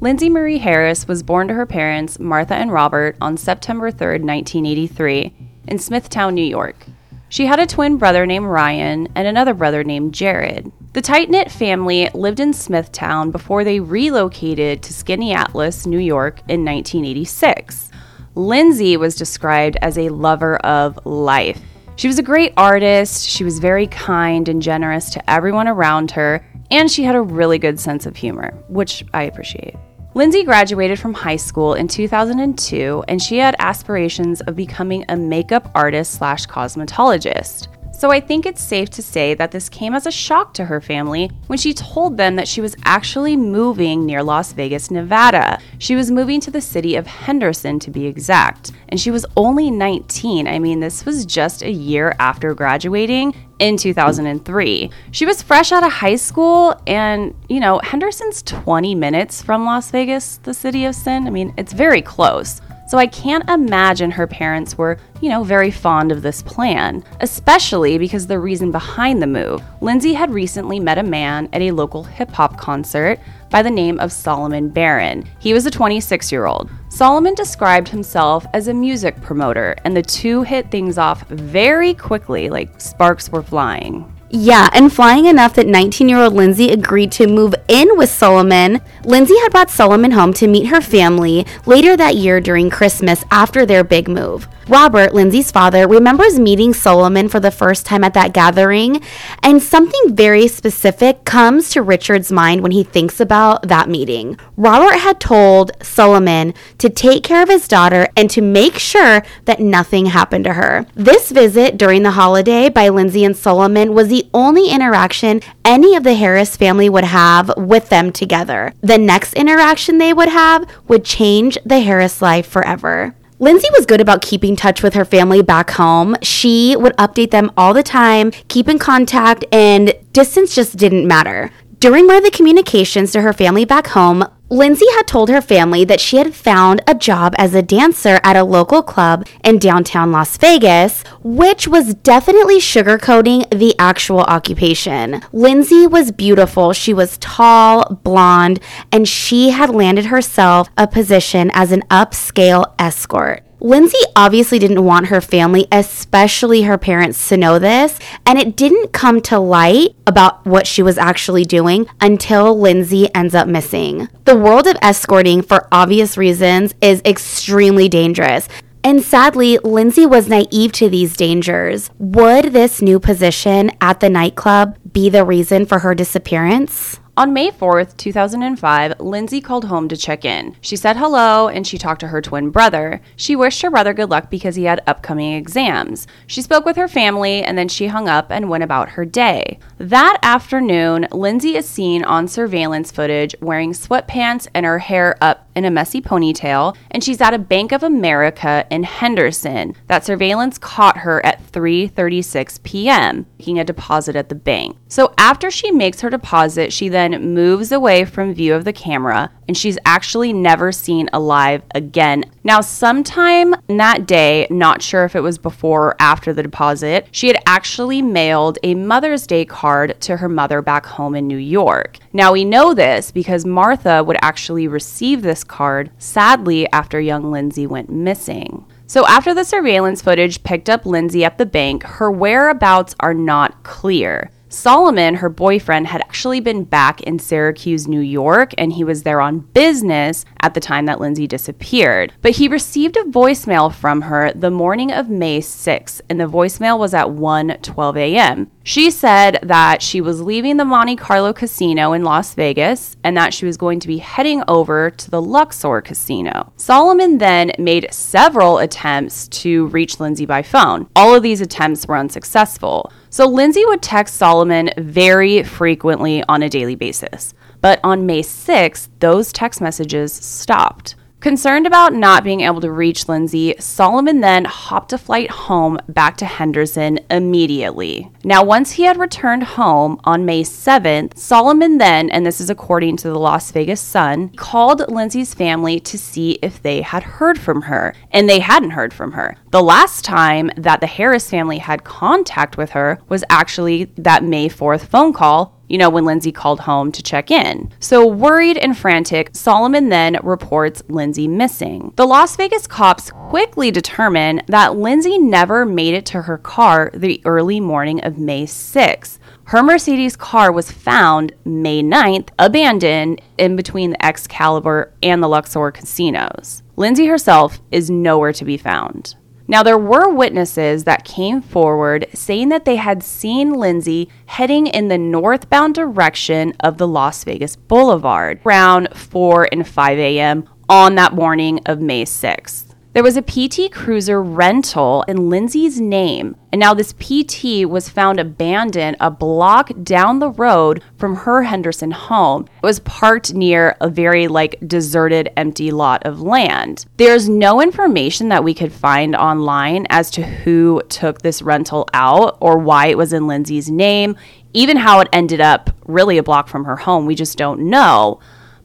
Lindsay Marie Harris was born to her parents, Martha and Robert, on September 3, 1983, in Smithtown, New York. She had a twin brother named Ryan and another brother named Jared. The tight knit family lived in Smithtown before they relocated to Skaneateles, New York in 1986. Lindsay was described as a lover of life. She was a great artist, she was very kind and generous to everyone around her, and she had a really good sense of humor, which I appreciate. Lindsay graduated from high school in 2002 and she had aspirations of becoming a makeup artist slash cosmetologist. So I think it's safe to say that this came as a shock to her family when she told them that she was actually moving near Las Vegas, Nevada. She was moving to the city of Henderson to be exact, and she was only 19. I mean, this was just a year after graduating in 2003. She was fresh out of high school, and you know, Henderson's 20 minutes from Las Vegas, the city of sin. I mean, it's very close. So I can't imagine her parents were, you know, very fond of this plan, especially because the reason behind the move. Lindsay had recently met a man at a local hip hop concert by the name of Solomon Barron. He was a 26 year old. Solomon described himself as a music promoter, and the two hit things off very quickly, like sparks were flying. Yeah, and flying enough that 19 year old Lindsay agreed to move in with Solomon. Lindsay had brought Solomon home to meet her family later that year during Christmas after their big move. Robert, Lindsay's father, remembers meeting Solomon for the first time at that gathering, and something very specific comes to Richard's mind when he thinks about that meeting. Robert had told Solomon to take care of his daughter and to make sure that nothing happened to her. This visit during the holiday by Lindsay and Solomon was the only interaction any of the Harris family would have with them together. The next interaction they would have would change the Harris life forever. Lindsay was good about keeping touch with her family back home. She would update them all the time, keep in contact, and distance just didn't matter. During one of the communications to her family back home, Lindsay had told her family that she had found a job as a dancer at a local club in downtown Las Vegas, which was definitely sugarcoating the actual occupation. Lindsay was beautiful. She was tall, blonde, and she had landed herself a position as an upscale escort. Lindsay obviously didn't want her family, especially her parents, to know this, and it didn't come to light about what she was actually doing until Lindsay ends up missing. The world of escorting, for obvious reasons, is extremely dangerous. And sadly, Lindsay was naive to these dangers. Would this new position at the nightclub be the reason for her disappearance? On May 4th, 2005, Lindsay called home to check in. She said hello and she talked to her twin brother. She wished her brother good luck because he had upcoming exams. She spoke with her family and then she hung up and went about her day. That afternoon, Lindsay is seen on surveillance footage wearing sweatpants and her hair up in a messy ponytail, and she's at a Bank of America in Henderson. That surveillance caught her at 3:36 p.m. making a deposit at the bank. So after she makes her deposit, she then moves away from view of the camera and she's actually never seen alive again. Now, sometime that day, not sure if it was before or after the deposit, she had actually mailed a Mother's Day card to her mother back home in New York. Now, we know this because Martha would actually receive this card, sadly, after young Lindsay went missing. So, after the surveillance footage picked up Lindsay at the bank, her whereabouts are not clear. Solomon, her boyfriend, had actually been back in Syracuse, New York, and he was there on business at the time that Lindsay disappeared. But he received a voicemail from her the morning of May 6th, and the voicemail was at 1:12 a.m. She said that she was leaving the Monte Carlo casino in Las Vegas and that she was going to be heading over to the Luxor casino. Solomon then made several attempts to reach Lindsay by phone. All of these attempts were unsuccessful. So Lindsay would text Solomon very frequently on a daily basis. But on May 6th, those text messages stopped. Concerned about not being able to reach Lindsay, Solomon then hopped a flight home back to Henderson immediately. Now, once he had returned home on May 7th, Solomon then, and this is according to the Las Vegas Sun, called Lindsay's family to see if they had heard from her, and they hadn't heard from her. The last time that the Harris family had contact with her was actually that May 4th phone call you know, when Lindsay called home to check in. So, worried and frantic, Solomon then reports Lindsay missing. The Las Vegas cops quickly determine that Lindsay never made it to her car the early morning of May 6th. Her Mercedes car was found May 9th, abandoned in between the Excalibur and the Luxor casinos. Lindsay herself is nowhere to be found. Now, there were witnesses that came forward saying that they had seen Lindsay heading in the northbound direction of the Las Vegas Boulevard around 4 and 5 a.m. on that morning of May 6th. There was a PT Cruiser rental in Lindsay's name, and now this PT was found abandoned a block down the road from her Henderson home. It was parked near a very like deserted empty lot of land. There's no information that we could find online as to who took this rental out or why it was in Lindsay's name, even how it ended up really a block from her home. We just don't know.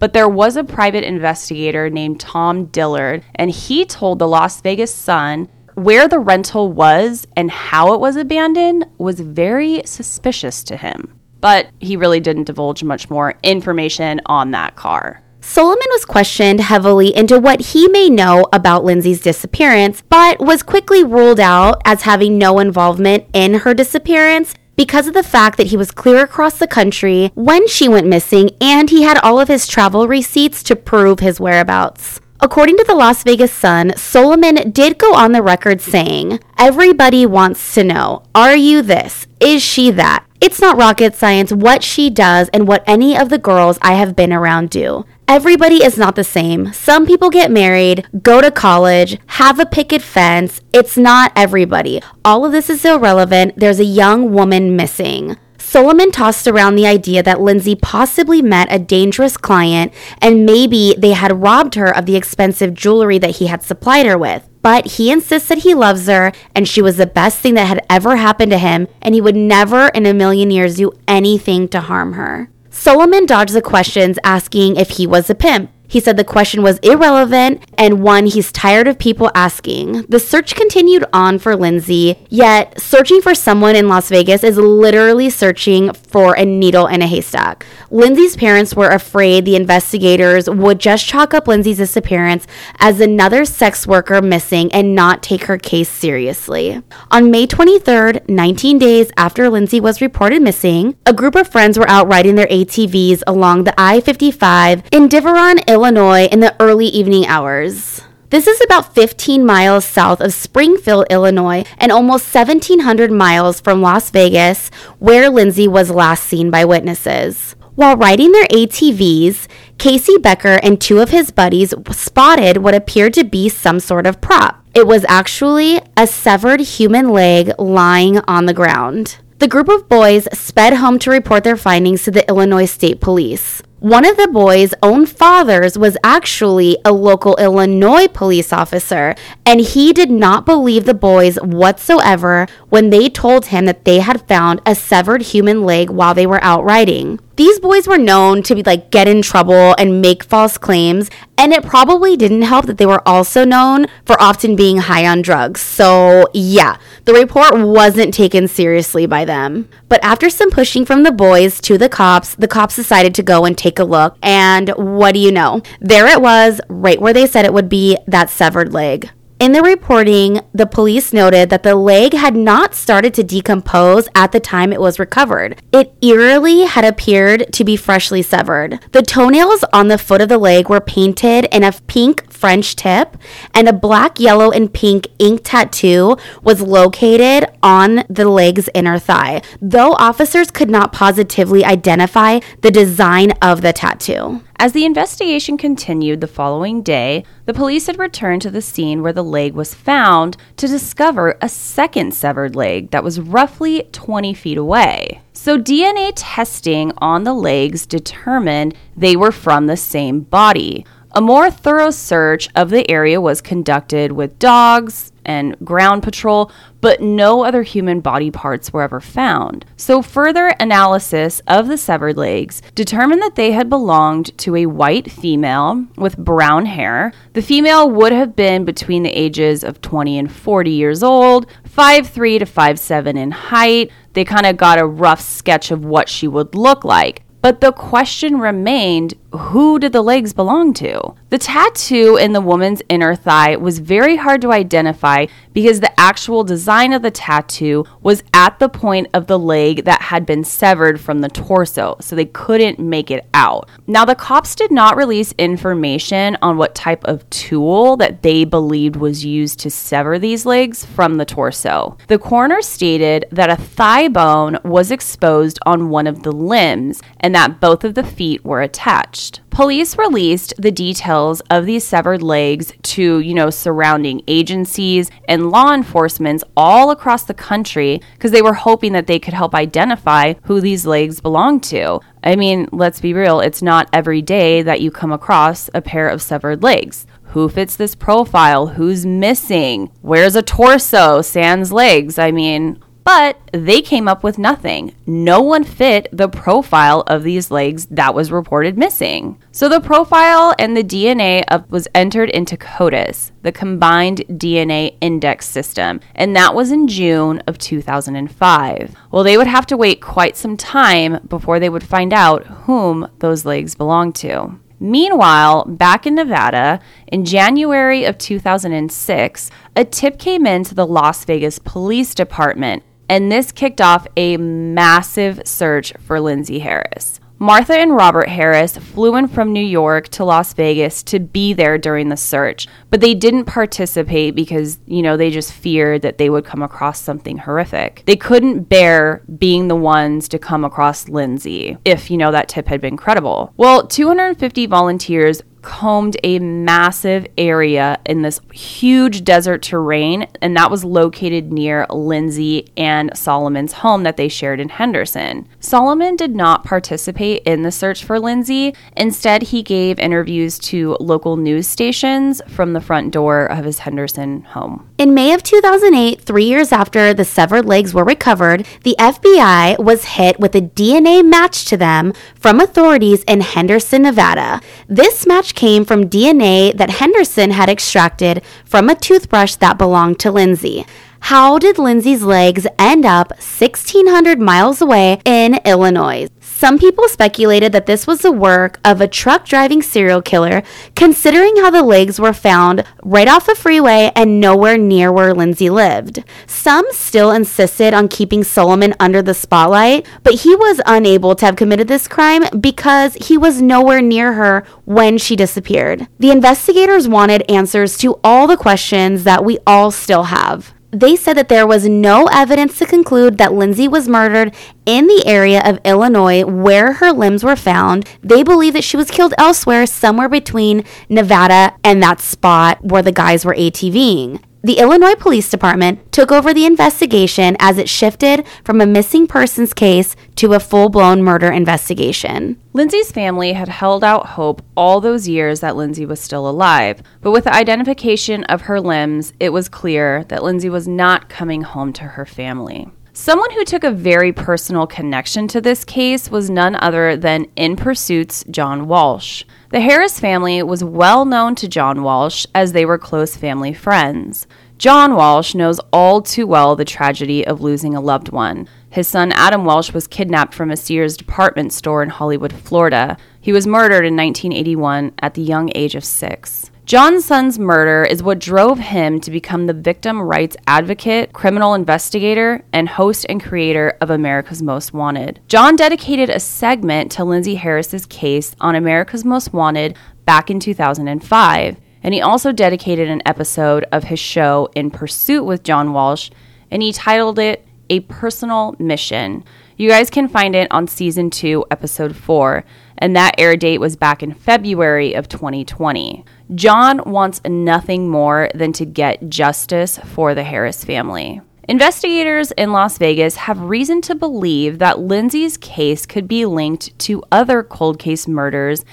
But there was a private investigator named Tom Dillard, and he told the Las Vegas Sun where the rental was and how it was abandoned was very suspicious to him. But he really didn't divulge much more information on that car. Solomon was questioned heavily into what he may know about Lindsay's disappearance, but was quickly ruled out as having no involvement in her disappearance because of the fact that he was clear across the country when she went missing and he had all of his travel receipts to prove his whereabouts. According to the Las Vegas Sun, Solomon did go on the record saying, Everybody wants to know, are you this? Is she that? It's not rocket science what she does and what any of the girls I have been around do. Everybody is not the same. Some people get married, go to college, have a picket fence. It's not everybody. All of this is irrelevant. There's a young woman missing. Solomon tossed around the idea that Lindsay possibly met a dangerous client and maybe they had robbed her of the expensive jewelry that he had supplied her with. But he insists that he loves her and she was the best thing that had ever happened to him and he would never in a million years do anything to harm her. Solomon dodged the questions asking if he was a pimp. He said the question was irrelevant and one he's tired of people asking. The search continued on for Lindsay, yet searching for someone in Las Vegas is literally searching for a needle in a haystack. Lindsay's parents were afraid the investigators would just chalk up Lindsay's disappearance as another sex worker missing and not take her case seriously. On May 23rd, 19 days after Lindsay was reported missing, a group of friends were out riding their ATVs along the I 55 in Divernon, Illinois Illinois in the early evening hours. This is about 15 miles south of Springfield, Illinois, and almost 1,700 miles from Las Vegas, where Lindsay was last seen by witnesses. While riding their ATVs, Casey Becker and two of his buddies spotted what appeared to be some sort of prop. It was actually a severed human leg lying on the ground. The group of boys sped home to report their findings to the Illinois State Police. One of the boys' own fathers was actually a local Illinois police officer, and he did not believe the boys whatsoever when they told him that they had found a severed human leg while they were out riding. These boys were known to be like get in trouble and make false claims, and it probably didn't help that they were also known for often being high on drugs. So, yeah, the report wasn't taken seriously by them. But after some pushing from the boys to the cops, the cops decided to go and take a look, and what do you know? There it was, right where they said it would be that severed leg. In the reporting, the police noted that the leg had not started to decompose at the time it was recovered. It eerily had appeared to be freshly severed. The toenails on the foot of the leg were painted in a pink French tip, and a black, yellow, and pink ink tattoo was located on the leg's inner thigh, though officers could not positively identify the design of the tattoo. As the investigation continued the following day, the police had returned to the scene where the leg was found to discover a second severed leg that was roughly 20 feet away. So, DNA testing on the legs determined they were from the same body. A more thorough search of the area was conducted with dogs, and ground patrol, but no other human body parts were ever found. So, further analysis of the severed legs determined that they had belonged to a white female with brown hair. The female would have been between the ages of 20 and 40 years old, 5'3 to 5'7 in height. they kind of got a rough sketch of what she would look like. But the question remained who did the legs belong to? The tattoo in the woman's inner thigh was very hard to identify because the actual design of the tattoo was at the point of the leg that had been severed from the torso, so they couldn't make it out. Now, the cops did not release information on what type of tool that they believed was used to sever these legs from the torso. The coroner stated that a thigh bone was exposed on one of the limbs and that both of the feet were attached. Police released the details of these severed legs to, you know, surrounding agencies and law enforcement all across the country because they were hoping that they could help identify who these legs belonged to. I mean, let's be real, it's not every day that you come across a pair of severed legs. Who fits this profile? Who's missing? Where's a torso? Sans legs? I mean, but they came up with nothing. No one fit the profile of these legs that was reported missing. So the profile and the DNA of, was entered into CODIS, the Combined DNA Index System, and that was in June of 2005. Well, they would have to wait quite some time before they would find out whom those legs belonged to. Meanwhile, back in Nevada, in January of 2006, a tip came in to the Las Vegas Police Department and this kicked off a massive search for Lindsay Harris. Martha and Robert Harris flew in from New York to Las Vegas to be there during the search, but they didn't participate because, you know, they just feared that they would come across something horrific. They couldn't bear being the ones to come across Lindsay if, you know, that tip had been credible. Well, 250 volunteers combed a massive area in this huge desert terrain, and that was located near Lindsay and Solomon's home that they shared in Henderson. Solomon did not participate in the search for Lindsay. Instead, he gave interviews to local news stations from the front door of his Henderson home. In May of 2008, three years after the severed legs were recovered, the FBI was hit with a DNA match to them from authorities in Henderson, Nevada. This match came from DNA that Henderson had extracted from a toothbrush that belonged to Lindsay. How did Lindsay's legs end up 1,600 miles away in Illinois? Some people speculated that this was the work of a truck driving serial killer, considering how the legs were found right off the freeway and nowhere near where Lindsay lived. Some still insisted on keeping Solomon under the spotlight, but he was unable to have committed this crime because he was nowhere near her when she disappeared. The investigators wanted answers to all the questions that we all still have they said that there was no evidence to conclude that Lindsay was murdered in the area of Illinois where her limbs were found. They believe that she was killed elsewhere, somewhere between Nevada and that spot where the guys were ATVing. The Illinois Police Department took over the investigation as it shifted from a missing persons case to a full blown murder investigation. Lindsay's family had held out hope all those years that Lindsay was still alive, but with the identification of her limbs, it was clear that Lindsay was not coming home to her family. Someone who took a very personal connection to this case was none other than In Pursuit's John Walsh. The Harris family was well known to John Walsh as they were close family friends. John Walsh knows all too well the tragedy of losing a loved one. His son Adam Walsh was kidnapped from a Sears department store in Hollywood, Florida. He was murdered in 1981 at the young age of six. John's son's murder is what drove him to become the victim rights advocate, criminal investigator, and host and creator of America's Most Wanted. John dedicated a segment to Lindsay Harris's case on America's Most Wanted back in 2005, and he also dedicated an episode of his show In Pursuit with John Walsh, and he titled it A Personal Mission. You guys can find it on season 2, episode 4, and that air date was back in February of 2020. John wants nothing more than to get justice for the Harris family. Investigators in Las Vegas have reason to believe that Lindsay's case could be linked to other cold case murders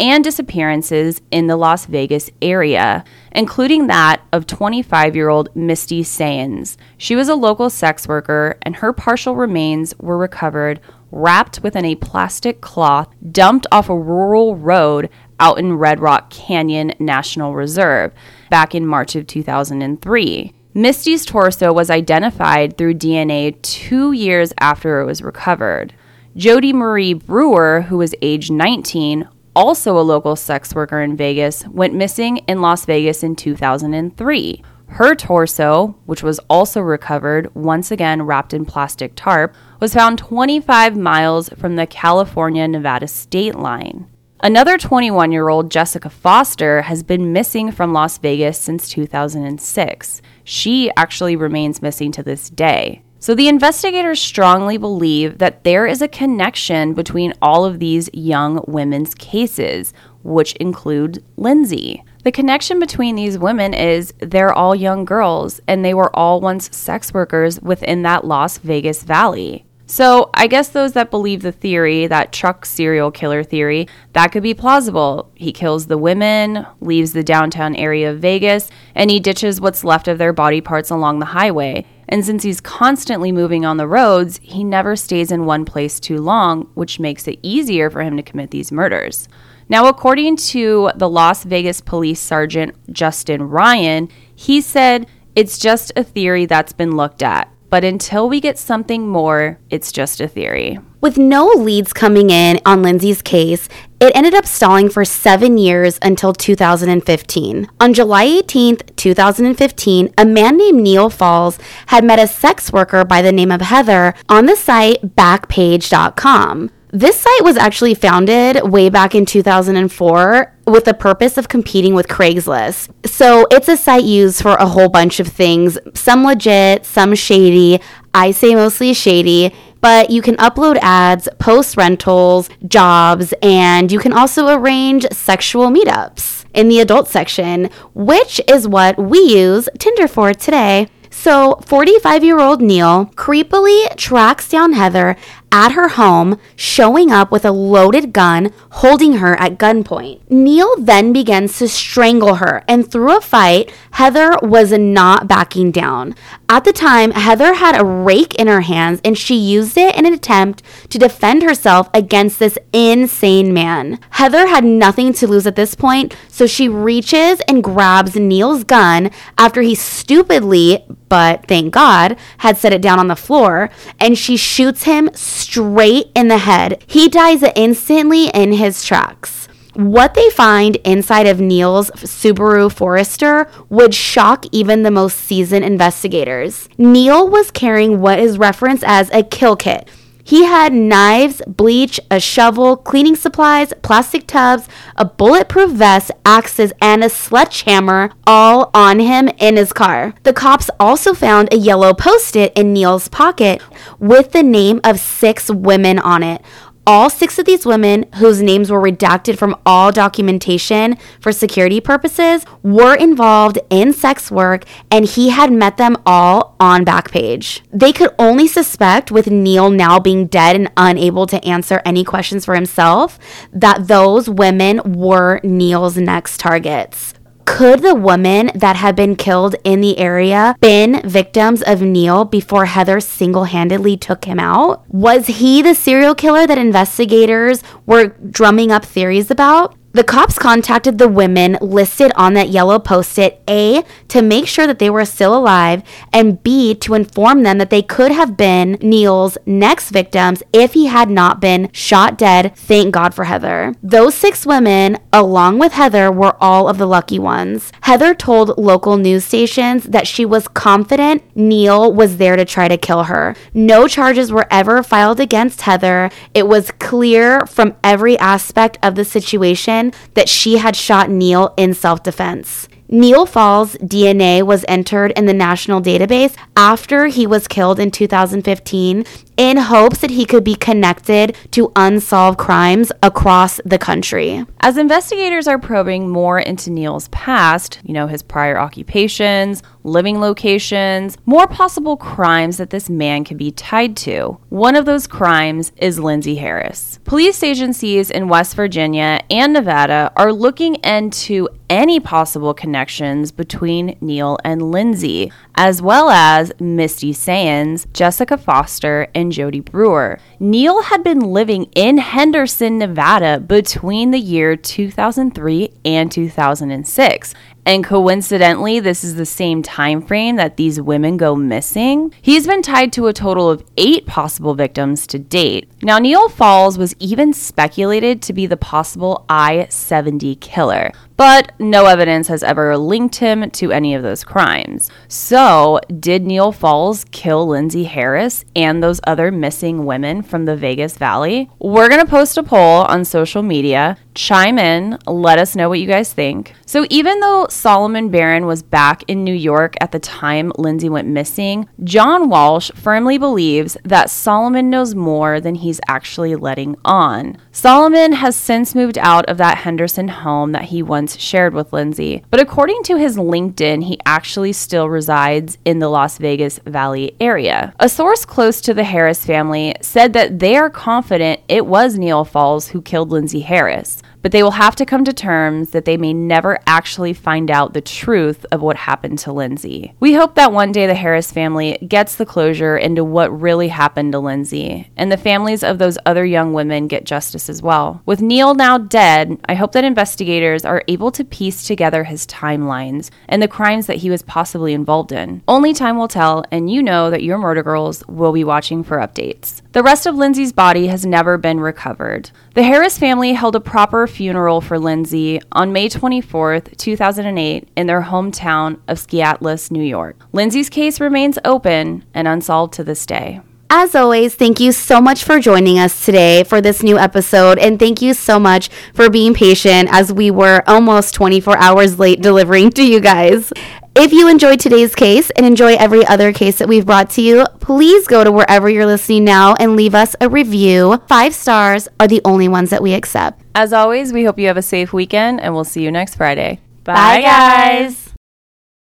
and disappearances in the Las Vegas area, including that of 25 year old Misty Saens. She was a local sex worker, and her partial remains were recovered wrapped within a plastic cloth dumped off a rural road out in Red Rock Canyon National Reserve back in March of 2003. Misty's torso was identified through DNA two years after it was recovered. Jody Marie Brewer, who was age 19, also a local sex worker in Vegas, went missing in Las Vegas in 2003. Her torso, which was also recovered, once again wrapped in plastic tarp, was found 25 miles from the California Nevada state line. Another 21 year old, Jessica Foster, has been missing from Las Vegas since 2006. She actually remains missing to this day. So the investigators strongly believe that there is a connection between all of these young women's cases, which include Lindsay. The connection between these women is they're all young girls and they were all once sex workers within that Las Vegas Valley. So, I guess those that believe the theory, that truck serial killer theory, that could be plausible. He kills the women, leaves the downtown area of Vegas, and he ditches what's left of their body parts along the highway. And since he's constantly moving on the roads, he never stays in one place too long, which makes it easier for him to commit these murders. Now, according to the Las Vegas Police Sergeant Justin Ryan, he said it's just a theory that's been looked at. But until we get something more, it's just a theory. With no leads coming in on Lindsay's case, it ended up stalling for seven years until 2015. On July 18th, 2015, a man named Neil Falls had met a sex worker by the name of Heather on the site backpage.com. This site was actually founded way back in 2004 with the purpose of competing with Craigslist. So it's a site used for a whole bunch of things, some legit, some shady. I say mostly shady, but you can upload ads, post rentals, jobs, and you can also arrange sexual meetups in the adult section, which is what we use Tinder for today. So, 45 year old Neil creepily tracks down Heather at her home, showing up with a loaded gun, holding her at gunpoint. Neil then begins to strangle her, and through a fight, Heather was not backing down. At the time, Heather had a rake in her hands and she used it in an attempt to defend herself against this insane man. Heather had nothing to lose at this point, so she reaches and grabs Neil's gun after he stupidly, but thank God, had set it down on the floor, and she shoots him straight in the head. He dies instantly in his tracks. What they find inside of Neil's Subaru Forester would shock even the most seasoned investigators. Neil was carrying what is referenced as a kill kit. He had knives, bleach, a shovel, cleaning supplies, plastic tubs, a bulletproof vest, axes, and a sledgehammer all on him in his car. The cops also found a yellow post it in Neil's pocket with the name of six women on it. All six of these women, whose names were redacted from all documentation for security purposes, were involved in sex work and he had met them all on Backpage. They could only suspect, with Neil now being dead and unable to answer any questions for himself, that those women were Neil's next targets could the women that had been killed in the area been victims of Neil before Heather single-handedly took him out? Was he the serial killer that investigators were drumming up theories about? The cops contacted the women listed on that yellow post it A, to make sure that they were still alive, and B, to inform them that they could have been Neil's next victims if he had not been shot dead. Thank God for Heather. Those six women, along with Heather, were all of the lucky ones. Heather told local news stations that she was confident Neil was there to try to kill her. No charges were ever filed against Heather. It was clear from every aspect of the situation that she had shot Neil in self defense. Neil Falls' DNA was entered in the national database after he was killed in 2015 in hopes that he could be connected to unsolved crimes across the country. As investigators are probing more into Neil's past, you know, his prior occupations, living locations, more possible crimes that this man could be tied to. One of those crimes is Lindsay Harris. Police agencies in West Virginia and Nevada are looking into any possible connections between Neil and Lindsay, as well as Misty Sands, Jessica Foster, and Jody Brewer. Neil had been living in Henderson, Nevada between the year 2003 and 2006. And coincidentally, this is the same time frame that these women go missing. He's been tied to a total of 8 possible victims to date. Now, Neil Falls was even speculated to be the possible I-70 killer but no evidence has ever linked him to any of those crimes. So, did Neil Falls kill Lindsay Harris and those other missing women from the Vegas Valley? We're going to post a poll on social media. Chime in, let us know what you guys think. So, even though Solomon Barron was back in New York at the time Lindsay went missing, John Walsh firmly believes that Solomon knows more than he's actually letting on. Solomon has since moved out of that Henderson home that he once shared with Lindsay. But according to his LinkedIn, he actually still resides in the Las Vegas Valley area. A source close to the Harris family said that they are confident it was Neil Falls who killed Lindsay Harris but they will have to come to terms that they may never actually find out the truth of what happened to Lindsay. We hope that one day the Harris family gets the closure into what really happened to Lindsay, and the families of those other young women get justice as well. With Neil now dead, I hope that investigators are able to piece together his timelines and the crimes that he was possibly involved in. Only time will tell, and you know that your murder girls will be watching for updates. The rest of Lindsay's body has never been recovered. The Harris family held a proper funeral for Lindsay on May 24, 2008, in their hometown of Skaneateles, New York. Lindsay's case remains open and unsolved to this day. As always, thank you so much for joining us today for this new episode. And thank you so much for being patient as we were almost 24 hours late delivering to you guys. If you enjoyed today's case and enjoy every other case that we've brought to you, please go to wherever you're listening now and leave us a review. Five stars are the only ones that we accept. As always, we hope you have a safe weekend and we'll see you next Friday. Bye, Bye guys.